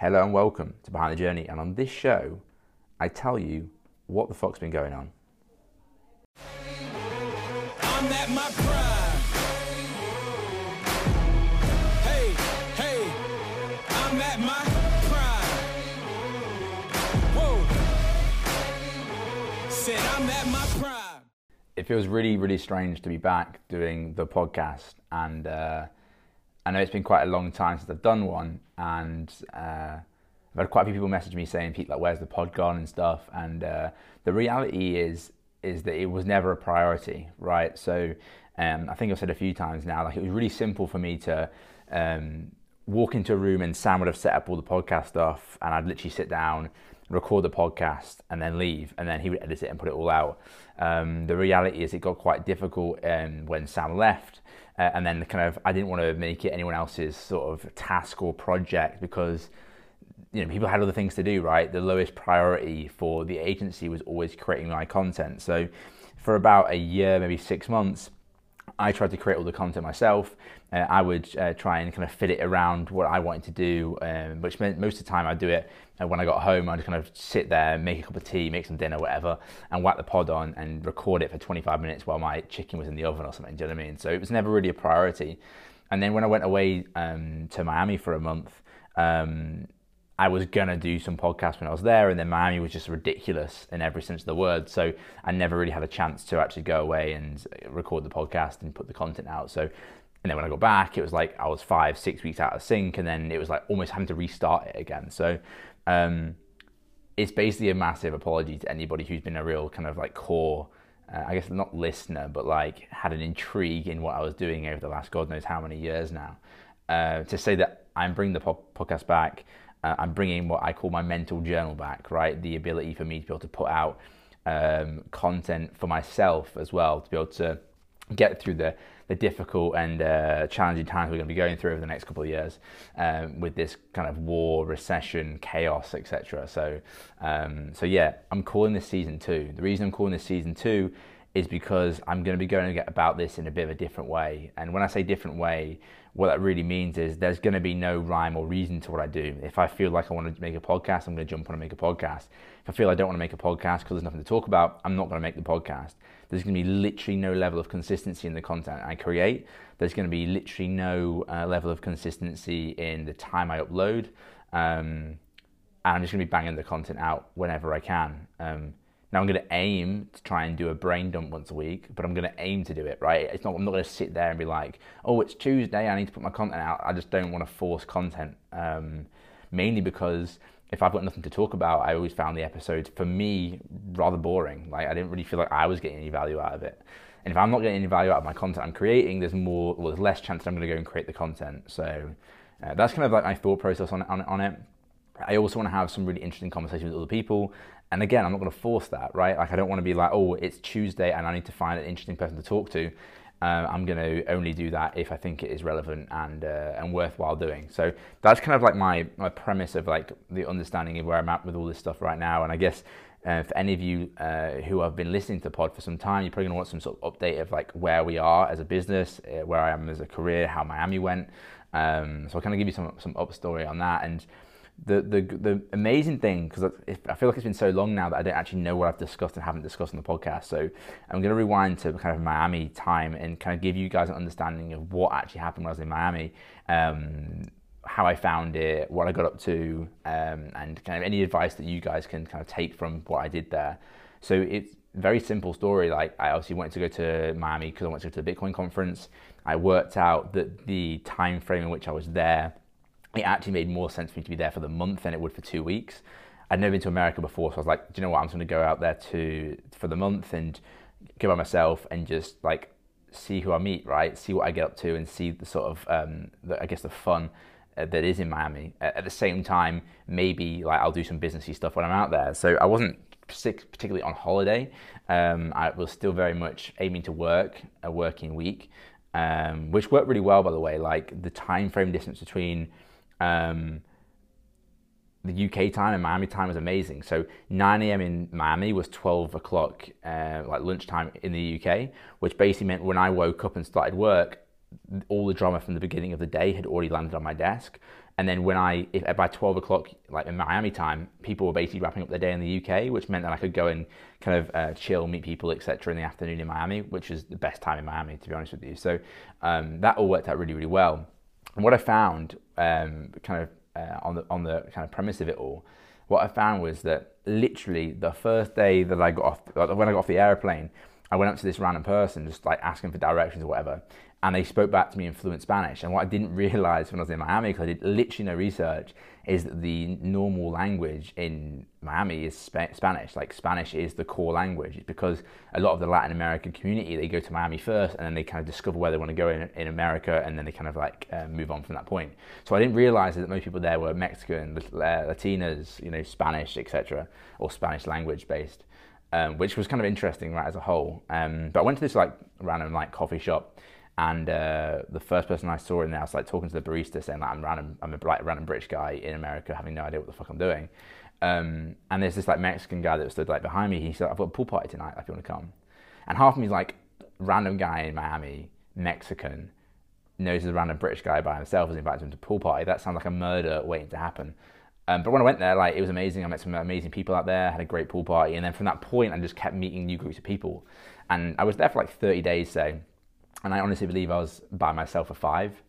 Hello and welcome to Behind the Journey. And on this show, I tell you what the fuck's been going on. I'm at my prime. Hey, hey, I'm at my prime. Whoa. Said I'm at my prime. It feels really, really strange to be back doing the podcast. And uh, I know it's been quite a long time since I've done one. And uh, I've had quite a few people message me saying, Pete, like, where's the pod gone and stuff. And uh, the reality is, is that it was never a priority, right? So um, I think I've said a few times now, like it was really simple for me to um, walk into a room and Sam would have set up all the podcast stuff, and I'd literally sit down, record the podcast, and then leave, and then he would edit it and put it all out. Um, the reality is, it got quite difficult um, when Sam left. Uh, and then kind of, I didn't want to make it anyone else's sort of task or project because you know, people had other things to do, right? The lowest priority for the agency was always creating my content. So for about a year, maybe six months, I tried to create all the content myself. Uh, I would uh, try and kind of fit it around what I wanted to do, um, which meant most of the time I'd do it uh, when I got home. I'd kind of sit there, make a cup of tea, make some dinner, whatever, and whack the pod on and record it for 25 minutes while my chicken was in the oven or something. Do you know what I mean? So it was never really a priority. And then when I went away um, to Miami for a month, um, I was gonna do some podcasts when I was there, and then Miami was just ridiculous in every sense of the word. So I never really had a chance to actually go away and record the podcast and put the content out. So, and then when I got back, it was like I was five, six weeks out of sync, and then it was like almost having to restart it again. So, um, it's basically a massive apology to anybody who's been a real kind of like core. Uh, I guess not listener, but like had an intrigue in what I was doing over the last God knows how many years now. Uh, to say that I'm bringing the po- podcast back uh, I'm bringing what I call my mental journal back, right? The ability for me to be able to put out um, content for myself as well, to be able to get through the, the difficult and uh, challenging times we're going to be going through over the next couple of years um, with this kind of war, recession, chaos, etc. So, um, so yeah, I'm calling this season two. The reason I'm calling this season two is because I'm going to be going about this in a bit of a different way. And when I say different way, what that really means is there's going to be no rhyme or reason to what I do. If I feel like I want to make a podcast, I'm going to jump on and make a podcast. If I feel I don't want to make a podcast because there's nothing to talk about, I'm not going to make the podcast. There's going to be literally no level of consistency in the content I create. There's going to be literally no uh, level of consistency in the time I upload. Um, and I'm just going to be banging the content out whenever I can. Um, now I'm going to aim to try and do a brain dump once a week, but I'm going to aim to do it right. It's not. I'm not going to sit there and be like, "Oh, it's Tuesday. I need to put my content out." I just don't want to force content. Um, mainly because if I've got nothing to talk about, I always found the episodes for me rather boring. Like I didn't really feel like I was getting any value out of it. And if I'm not getting any value out of my content I'm creating, there's more, well, there's less chance that I'm going to go and create the content. So uh, that's kind of like my thought process on, on, on it. I also want to have some really interesting conversations with other people and again, I'm not going to force that, right? Like, I don't want to be like, oh, it's Tuesday and I need to find an interesting person to talk to. Um, I'm going to only do that if I think it is relevant and uh, and worthwhile doing. So that's kind of like my my premise of like the understanding of where I'm at with all this stuff right now. And I guess uh, for any of you uh, who have been listening to the pod for some time, you're probably going to want some sort of update of like where we are as a business, uh, where I am as a career, how Miami went. Um, so I'll kind of give you some some up story on that and the the the amazing thing because I feel like it's been so long now that I don't actually know what I've discussed and haven't discussed on the podcast. So I'm going to rewind to kind of Miami time and kind of give you guys an understanding of what actually happened when I was in Miami, um, how I found it, what I got up to, um, and kind of any advice that you guys can kind of take from what I did there. So it's very simple story. Like I obviously wanted to go to Miami because I wanted to go to the Bitcoin conference. I worked out that the time frame in which I was there it actually made more sense for me to be there for the month than it would for two weeks. I'd never been to America before, so I was like, do you know what? I'm just going to go out there to for the month and go by myself and just like see who I meet, right? See what I get up to and see the sort of, um, the, I guess, the fun uh, that is in Miami. At the same time, maybe like I'll do some businessy stuff when I'm out there. So I wasn't particularly on holiday. Um, I was still very much aiming to work a working week, um, which worked really well, by the way. Like the time frame distance between um, the UK time and Miami time was amazing. So 9 a.m. in Miami was 12 o'clock, uh, like lunchtime in the UK, which basically meant when I woke up and started work, all the drama from the beginning of the day had already landed on my desk. And then when I, if, by 12 o'clock, like in Miami time, people were basically wrapping up their day in the UK, which meant that I could go and kind of uh, chill, meet people, etc. in the afternoon in Miami, which is the best time in Miami, to be honest with you. So um, that all worked out really, really well. And what I found, um, kind of uh, on the on the kind of premise of it all, what I found was that literally the first day that I got off, when I got off the airplane, I went up to this random person, just like asking for directions or whatever, and they spoke back to me in fluent Spanish. And what I didn't realize when I was in Miami, because I did literally no research, is that the normal language in Miami is Sp- Spanish. Like Spanish is the core language. It's because a lot of the Latin American community they go to Miami first, and then they kind of discover where they want to go in, in America, and then they kind of like uh, move on from that point. So I didn't realize that most people there were Mexican, uh, Latinas, you know, Spanish, etc., or Spanish language based. Um, which was kind of interesting, right, as a whole. Um, but I went to this like random like coffee shop, and uh, the first person I saw in there, I was like talking to the barista, saying like I'm random, I'm a like, random British guy in America, having no idea what the fuck I'm doing. Um, and there's this like Mexican guy that stood like behind me. He said, "I've got a pool party tonight. If you want to come." And half of me's like, random guy in Miami, Mexican, knows a random British guy by himself is invited him to pool party. That sounds like a murder waiting to happen. Um, but when I went there, like it was amazing. I met some amazing people out there. Had a great pool party, and then from that point, I just kept meeting new groups of people. And I was there for like 30 days, say and I honestly believe I was by myself for five,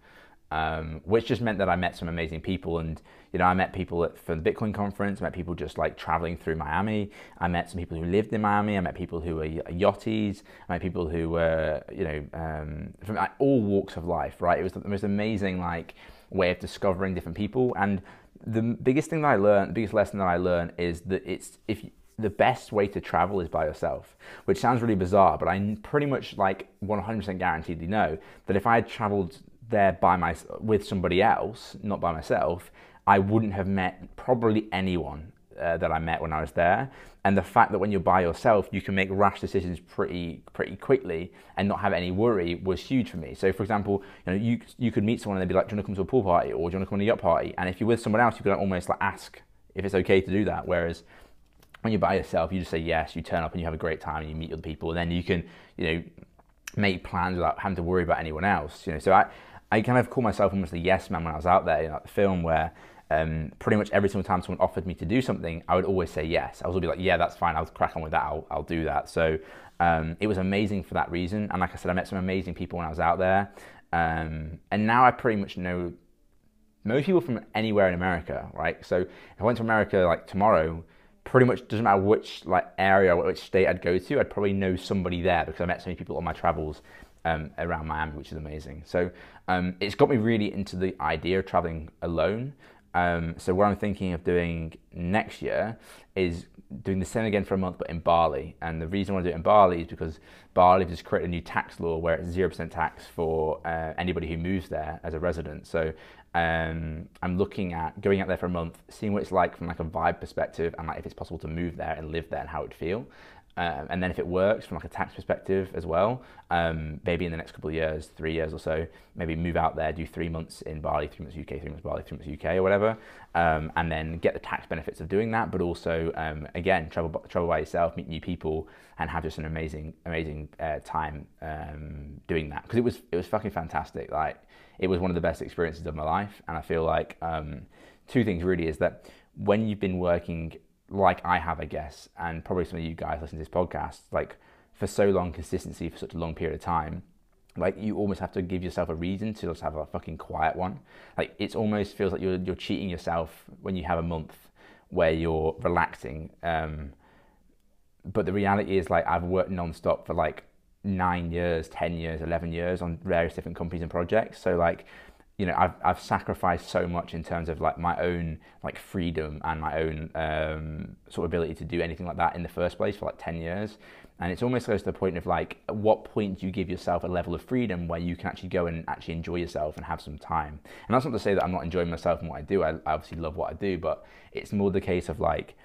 um, which just meant that I met some amazing people. And you know, I met people at, for the Bitcoin conference. I met people just like traveling through Miami. I met some people who lived in Miami. I met people who were yachties. I met people who were, you know, um, from like, all walks of life. Right? It was the most amazing like way of discovering different people. And the biggest thing that I learned, the biggest lesson that I learned is that it's if the best way to travel is by yourself, which sounds really bizarre, but I pretty much like 100% guaranteed guaranteedly know that if I had traveled there by my with somebody else, not by myself, I wouldn't have met probably anyone uh, that I met when I was there. And the fact that when you're by yourself, you can make rash decisions pretty pretty quickly and not have any worry was huge for me. So, for example, you know, you you could meet someone and they'd be like, "Do you want to come to a pool party?" or "Do you want to come to a yacht party?" And if you're with someone else, you could almost like ask if it's okay to do that. Whereas when you're by yourself, you just say yes, you turn up and you have a great time and you meet other people, and then you can, you know, make plans without having to worry about anyone else. You know, so I, I kind of call myself almost the yes man when I was out there in like the film where um, pretty much every single time someone offered me to do something, I would always say yes. I was always be like, yeah, that's fine. I'll crack on with that. I'll, I'll do that. So um, it was amazing for that reason. And like I said, I met some amazing people when I was out there. Um, and now I pretty much know most people from anywhere in America, right? So if I went to America like tomorrow, pretty much doesn't matter which like area or which state I'd go to, I'd probably know somebody there because I met so many people on my travels um, around Miami, which is amazing. So um, it's got me really into the idea of traveling alone. Um, so what I'm thinking of doing next year is doing the same again for a month, but in Bali. And the reason I want to do it in Bali is because Bali just created a new tax law where it's zero percent tax for uh, anybody who moves there as a resident. So um, I'm looking at going out there for a month, seeing what it's like from like a vibe perspective, and like if it's possible to move there and live there and how it would feel. Um, and then if it works from like a tax perspective as well, um, maybe in the next couple of years, three years or so, maybe move out there, do three months in Bali, three months UK, three months Bali, three months UK or whatever, um, and then get the tax benefits of doing that, but also um, again travel travel by yourself, meet new people, and have just an amazing amazing uh, time um, doing that because it was it was fucking fantastic. Like it was one of the best experiences of my life. And I feel like um, two things really is that when you've been working like I have, I guess, and probably some of you guys listen to this podcast, like for so long, consistency for such a long period of time, like you almost have to give yourself a reason to just have a fucking quiet one. Like it almost feels like you're you're cheating yourself when you have a month where you're relaxing. Um, but the reality is like I've worked nonstop for like nine years, 10 years, 11 years on various different companies and projects. So like, you know, I've, I've sacrificed so much in terms of like my own like freedom and my own um, sort of ability to do anything like that in the first place for like 10 years. And it's almost goes to the point of like, at what point do you give yourself a level of freedom where you can actually go and actually enjoy yourself and have some time? And that's not to say that I'm not enjoying myself and what I do. I, I obviously love what I do, but it's more the case of like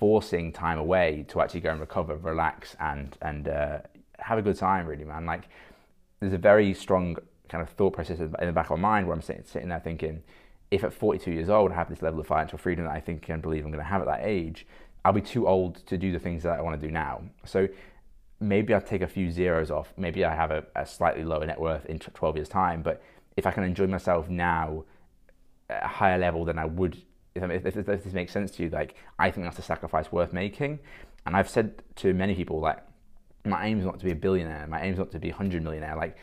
forcing time away to actually go and recover, relax, and and uh, have a good time, really, man. Like, there's a very strong kind of thought process in the back of my mind where I'm sitting, sitting there thinking, if at 42 years old I have this level of financial freedom that I think and believe I'm going to have at that age, I'll be too old to do the things that I want to do now. So maybe I take a few zeros off. Maybe I have a, a slightly lower net worth in 12 years' time. But if I can enjoy myself now at a higher level than I would. If, if, if this makes sense to you, like I think that's a sacrifice worth making. And I've said to many people, like my aim is not to be a billionaire. My aim is not to be a hundred millionaire. Like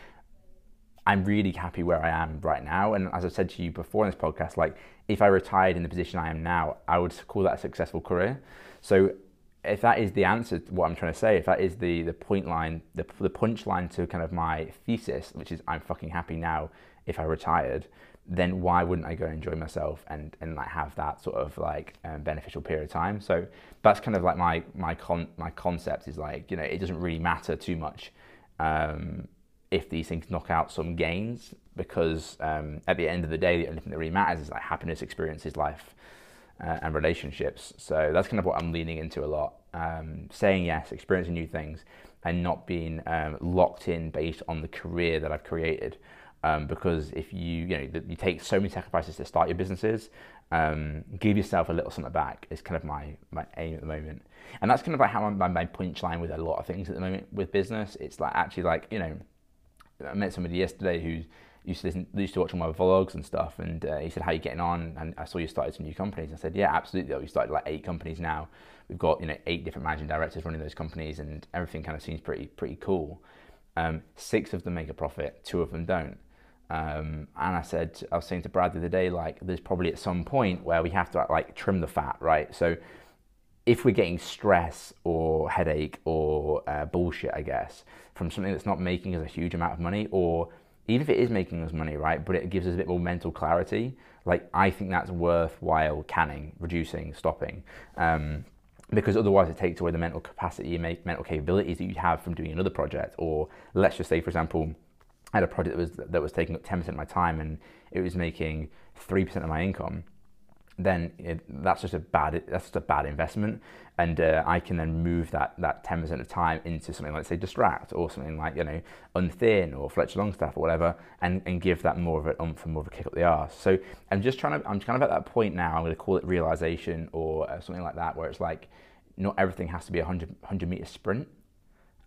I'm really happy where I am right now. And as I said to you before in this podcast, like if I retired in the position I am now, I would call that a successful career. So if that is the answer to what I'm trying to say, if that is the the point line, the the punchline to kind of my thesis, which is I'm fucking happy now if I retired, then why wouldn't I go enjoy myself and and like have that sort of like um, beneficial period of time? So that's kind of like my my con my concept is like you know it doesn't really matter too much. Um, if these things knock out some gains, because um, at the end of the day, the only thing that really matters is like happiness, experiences, life, uh, and relationships. So that's kind of what I'm leaning into a lot. Um, saying yes, experiencing new things, and not being um, locked in based on the career that I've created. Um, because if you you know you take so many sacrifices to start your businesses, um, give yourself a little something back is kind of my my aim at the moment, and that's kind of like how I'm, my, my punchline with a lot of things at the moment with business. It's like actually like you know I met somebody yesterday who used to listen, used to watch all my vlogs and stuff, and uh, he said, "How are you getting on?" And I saw you started some new companies. I said, "Yeah, absolutely. We started like eight companies now. We've got you know eight different managing directors running those companies, and everything kind of seems pretty pretty cool. Um, six of them make a profit, two of them don't." Um, and I said, I was saying to Brad the other day, like, there's probably at some point where we have to like trim the fat, right? So if we're getting stress or headache or uh, bullshit, I guess, from something that's not making us a huge amount of money, or even if it is making us money, right, but it gives us a bit more mental clarity, like I think that's worthwhile canning, reducing, stopping. Um, because otherwise it takes away the mental capacity and mental capabilities that you have from doing another project. Or let's just say, for example, I had a project that was that was taking up 10% of my time and it was making 3% of my income then it, that's just a bad that's just a bad investment. And uh, I can then move that that 10% of time into something like say distract or something like you know unthin or Fletcher Longstaff or whatever and, and give that more of an umph and more of a kick up the arse. So I'm just trying to I'm kind of at that point now I'm going to call it realization or uh, something like that where it's like not everything has to be a 100, 100 meter sprint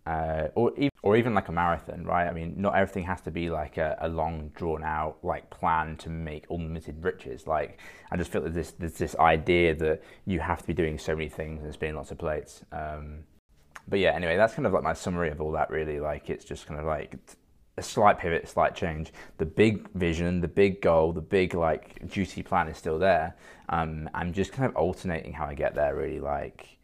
uh, or even or even like a marathon, right? I mean, not everything has to be like a, a long, drawn out like plan to make unlimited riches. Like, I just feel that this there's this idea that you have to be doing so many things and spinning lots of plates. Um, but yeah, anyway, that's kind of like my summary of all that. Really, like it's just kind of like a slight pivot, a slight change. The big vision, the big goal, the big like duty plan is still there. Um, I'm just kind of alternating how I get there. Really, like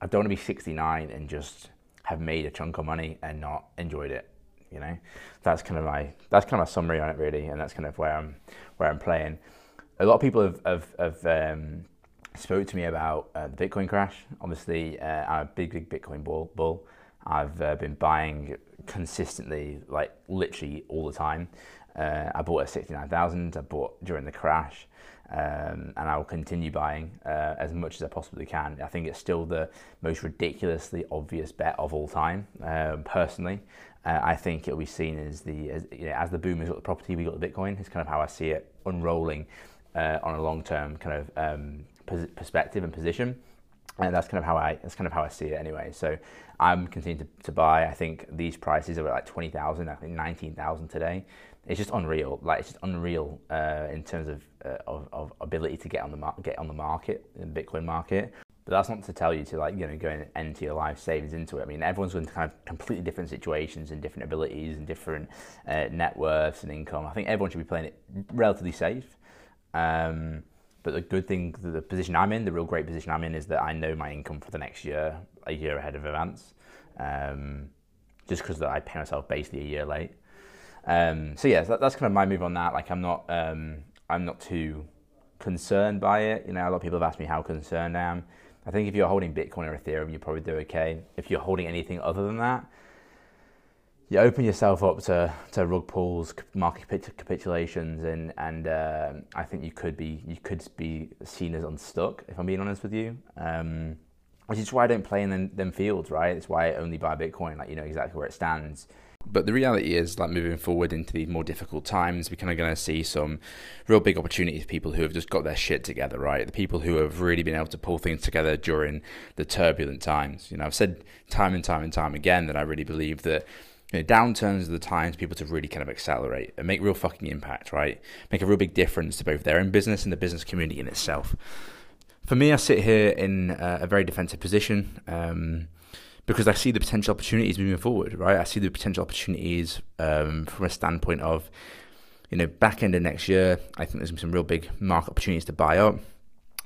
I don't want to be 69 and just have made a chunk of money and not enjoyed it. You know, that's kind of my that's kind of my summary on it really, and that's kind of where I'm where I'm playing. A lot of people have have, have um, spoke to me about uh, the Bitcoin crash. Obviously, uh, I'm a big big Bitcoin bull. bull. I've uh, been buying consistently, like literally all the time. Uh, I bought at 69,000. I bought during the crash um, and I will continue buying uh, as much as I possibly can. I think it's still the most ridiculously obvious bet of all time. Um, personally, uh, I think it'll be seen as the as, you know, as the boomers got the property, we got the Bitcoin. It's kind of how I see it unrolling uh, on a long term kind of um, pers- perspective and position. And that's kind of how I that's kind of how I see it anyway. So I'm continuing to, to buy. I think these prices are like twenty thousand. I think nineteen thousand today it's just unreal. Like it's just unreal uh, in terms of, uh, of, of ability to get on the mar- get on the market the Bitcoin market. But that's not to tell you to like you know go and enter your life savings into it. I mean, everyone's going to kind of completely different situations and different abilities and different uh, net worths and income. I think everyone should be playing it relatively safe. Um, but the good thing, the position I'm in, the real great position I'm in, is that I know my income for the next year, a year ahead of advance. Um, just because I pay myself basically a year late. Um, so yeah, that, that's kind of my move on that. Like I'm not, um, I'm not too concerned by it. You know, a lot of people have asked me how concerned I am. I think if you're holding Bitcoin or Ethereum, you probably do okay. If you're holding anything other than that, you open yourself up to, to rug pulls, market capitulations, and and uh, I think you could be you could be seen as unstuck. If I'm being honest with you, um, which is why I don't play in them, them fields. Right, it's why I only buy Bitcoin. Like you know exactly where it stands. But the reality is, like moving forward into these more difficult times, we're kind of going to see some real big opportunities for people who have just got their shit together, right? The people who have really been able to pull things together during the turbulent times. You know, I've said time and time and time again that I really believe that you know, downturns are the times people to really kind of accelerate and make real fucking impact, right? Make a real big difference to both their own business and the business community in itself. For me, I sit here in a very defensive position um, because I see the potential opportunities moving forward, right? I see the potential opportunities um, from a standpoint of, you know, back end of next year. I think there's some real big market opportunities to buy up,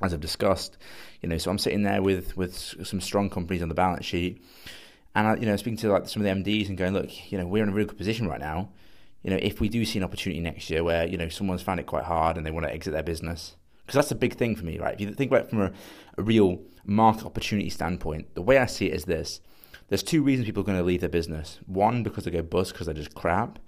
as I've discussed. You know, so I'm sitting there with with some strong companies on the balance sheet and I, you know, speaking to like some of the MDs and going, look, you know, we're in a really good position right now. You know, if we do see an opportunity next year where you know someone's found it quite hard and they want to exit their business, because that's a big thing for me, right? If you think about it from a, a real market opportunity standpoint, the way I see it is this: there's two reasons people are going to leave their business. One, because they go bust because they're just crap,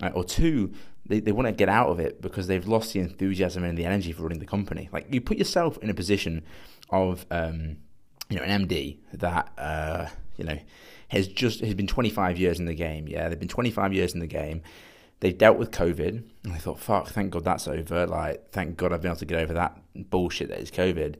right? or two, they, they want to get out of it because they've lost the enthusiasm and the energy for running the company. Like you put yourself in a position of um, you know an MD that uh, you know has just has been 25 years in the game. Yeah, they've been 25 years in the game. They've dealt with COVID, and they thought, fuck, thank God that's over. Like, thank God I've been able to get over that bullshit that is COVID.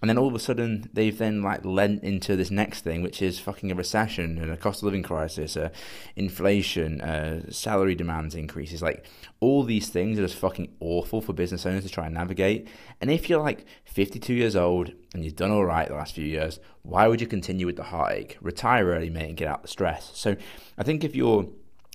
And then all of a sudden, they've then like lent into this next thing, which is fucking a recession and a cost of living crisis, uh, inflation, uh, salary demands increases. Like all these things are just fucking awful for business owners to try and navigate. And if you're like 52 years old and you've done all right the last few years, why would you continue with the heartache? Retire early, mate, and get out the stress. So I think if you're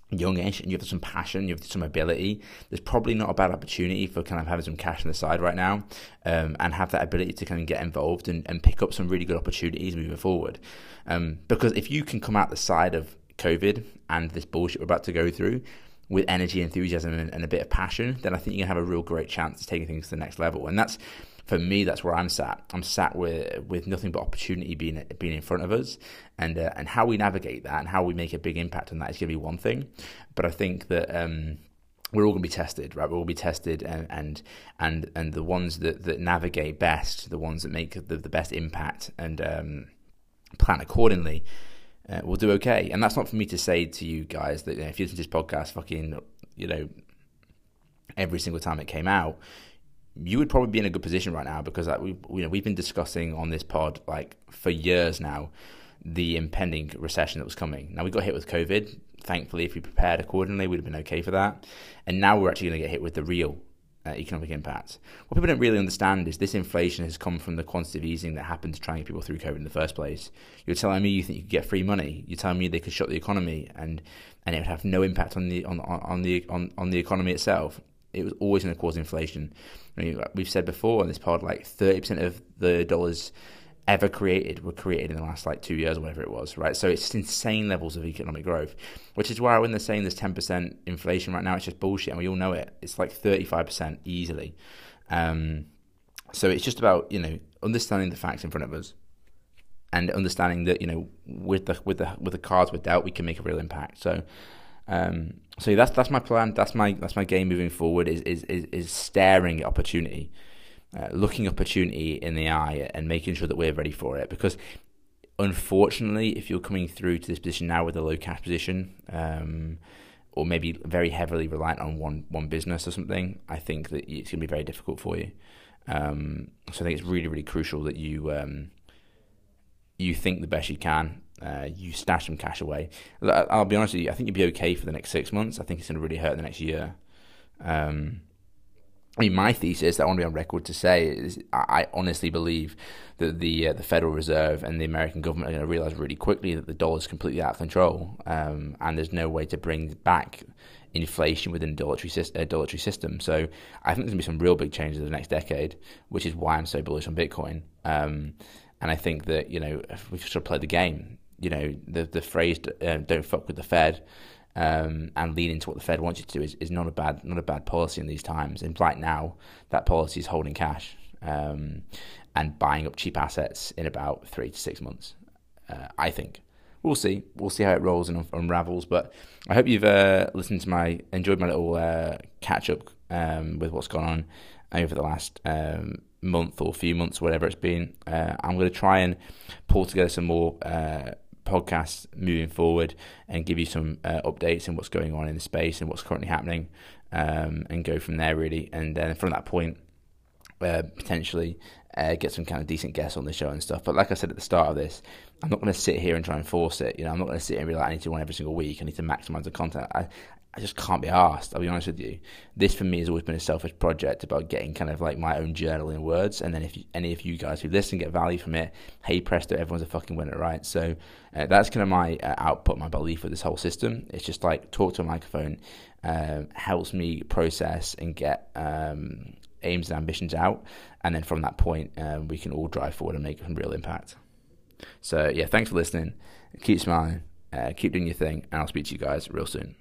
youngish and you have some passion, you have some ability, there's probably not a bad opportunity for kind of having some cash on the side right now um, and have that ability to kind of get involved and, and pick up some really good opportunities moving forward. Um, because if you can come out the side of COVID and this bullshit we're about to go through with energy, enthusiasm, and, and a bit of passion, then I think going to have a real great chance of taking things to the next level. And that's for me, that's where I'm sat. I'm sat with with nothing but opportunity being being in front of us, and uh, and how we navigate that and how we make a big impact on that is going to be one thing. But I think that. Um, we're all going to be tested, right? We'll all be tested, and and and, and the ones that, that navigate best, the ones that make the, the best impact and um, plan accordingly, uh, will do okay. And that's not for me to say to you guys that you know, if you listen to this podcast, fucking, you know, every single time it came out, you would probably be in a good position right now because like, we you know we've been discussing on this pod like for years now the impending recession that was coming. Now we got hit with COVID. Thankfully, if we prepared accordingly, we'd have been okay for that. And now we're actually going to get hit with the real uh, economic impact. What people don't really understand is this inflation has come from the quantitative easing that happened to try and get people through COVID in the first place. You're telling me you think you could get free money. You're telling me they could shut the economy and and it would have no impact on the on on the on, on the economy itself. It was always going to cause inflation. I mean, we've said before on this pod, like 30% of the dollars ever created were created in the last like two years or whatever it was, right? So it's insane levels of economic growth, which is why when they're saying there's 10% inflation right now, it's just bullshit, and we all know it. It's like 35% easily. Um, so it's just about you know understanding the facts in front of us, and understanding that you know with the with the with the cards we're dealt, we can make a real impact. So um, so that's that's my plan. That's my that's my game moving forward. Is is is, is staring opportunity, uh, looking opportunity in the eye, and making sure that we're ready for it. Because unfortunately, if you're coming through to this position now with a low cash position, um, or maybe very heavily reliant on one one business or something, I think that it's going to be very difficult for you. Um, so I think it's really really crucial that you um, you think the best you can uh, you stash some cash away. I'll be honest with you, I think you'd be okay for the next six months. I think it's going to really hurt the next year. Um, I mean, my thesis that I want to be on record to say is I honestly believe that the uh, the Federal Reserve and the American government are going to realize really quickly that the dollar is completely out of control, um, and there's no way to bring back inflation within a dollar system. So I think there's going to be some real big changes in the next decade, which is why I'm so bullish on Bitcoin. Um, and I think that you know we've sort of played the game you know the the phrase uh, "don't fuck with the Fed" um, and lean into what the Fed wants you to do is, is not a bad not a bad policy in these times. And right now, that policy is holding cash um, and buying up cheap assets in about three to six months. Uh, I think we'll see. We'll see how it rolls and unravels. But I hope you've uh, listened to my enjoyed my little uh, catch up um, with what's gone on over the last um, month or few months, whatever it's been. Uh, I'm going to try and pull together some more uh, podcasts moving forward and give you some uh, updates on what's going on in the space and what's currently happening um, and go from there really. And then from that point, uh, potentially uh, get some kind of decent guests on the show and stuff. But like I said at the start of this, I'm not going to sit here and try and force it. You know, I'm not going to sit here and be like, I need to one every single week. I need to maximize the content. I, I just can't be asked. I'll be honest with you. This for me has always been a selfish project about getting kind of like my own journal in words. And then if you, any of you guys who listen get value from it, hey presto, everyone's a fucking winner, right? So uh, that's kind of my uh, output, my belief with this whole system. It's just like talk to a microphone, um, helps me process and get um, aims and ambitions out, and then from that point, um, we can all drive forward and make a real impact. So yeah, thanks for listening. Keep smiling, uh, keep doing your thing, and I'll speak to you guys real soon.